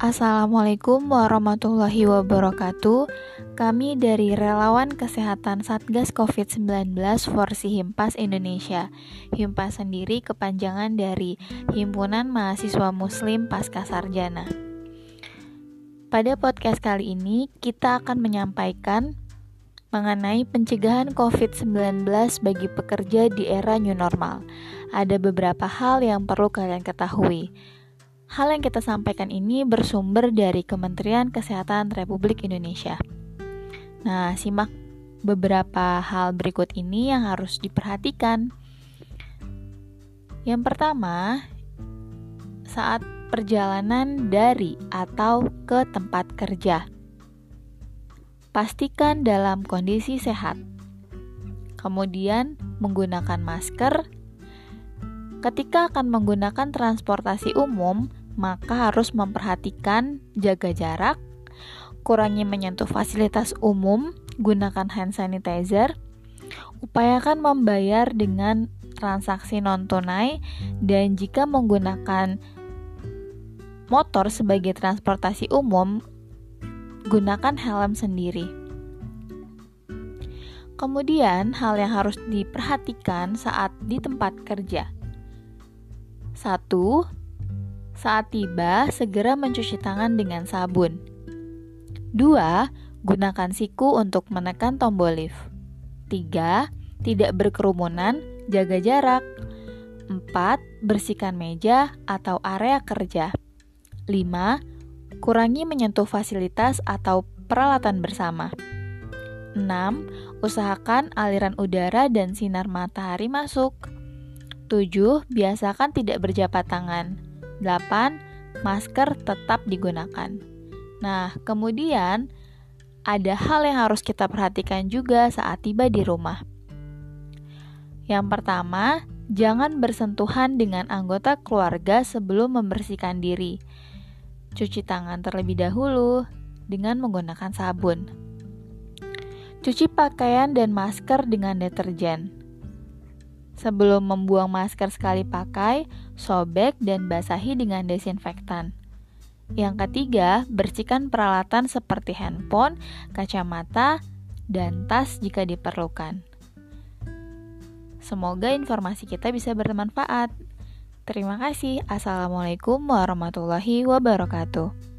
Assalamualaikum warahmatullahi wabarakatuh. Kami dari Relawan Kesehatan Satgas COVID-19 Forsi Himpas Indonesia. Himpas sendiri kepanjangan dari Himpunan Mahasiswa Muslim Pasca Sarjana. Pada podcast kali ini, kita akan menyampaikan mengenai pencegahan COVID-19 bagi pekerja di era new normal. Ada beberapa hal yang perlu kalian ketahui. Hal yang kita sampaikan ini bersumber dari Kementerian Kesehatan Republik Indonesia. Nah, simak beberapa hal berikut ini yang harus diperhatikan. Yang pertama, saat perjalanan dari atau ke tempat kerja, pastikan dalam kondisi sehat. Kemudian, menggunakan masker. Ketika akan menggunakan transportasi umum, maka harus memperhatikan jaga jarak, kurangi menyentuh fasilitas umum, gunakan hand sanitizer, upayakan membayar dengan transaksi non-tunai, dan jika menggunakan motor sebagai transportasi umum, gunakan helm sendiri. Kemudian, hal yang harus diperhatikan saat di tempat kerja. Satu, saat tiba, segera mencuci tangan dengan sabun. 2. Gunakan siku untuk menekan tombol lift. 3. Tidak berkerumunan, jaga jarak. 4. Bersihkan meja atau area kerja. 5. Kurangi menyentuh fasilitas atau peralatan bersama. 6. Usahakan aliran udara dan sinar matahari masuk. 7. Biasakan tidak berjabat tangan. 8. Masker tetap digunakan. Nah, kemudian ada hal yang harus kita perhatikan juga saat tiba di rumah. Yang pertama, jangan bersentuhan dengan anggota keluarga sebelum membersihkan diri. Cuci tangan terlebih dahulu dengan menggunakan sabun. Cuci pakaian dan masker dengan deterjen. Sebelum membuang masker sekali pakai, sobek dan basahi dengan desinfektan. Yang ketiga, bersihkan peralatan seperti handphone, kacamata, dan tas jika diperlukan. Semoga informasi kita bisa bermanfaat. Terima kasih. Assalamualaikum warahmatullahi wabarakatuh.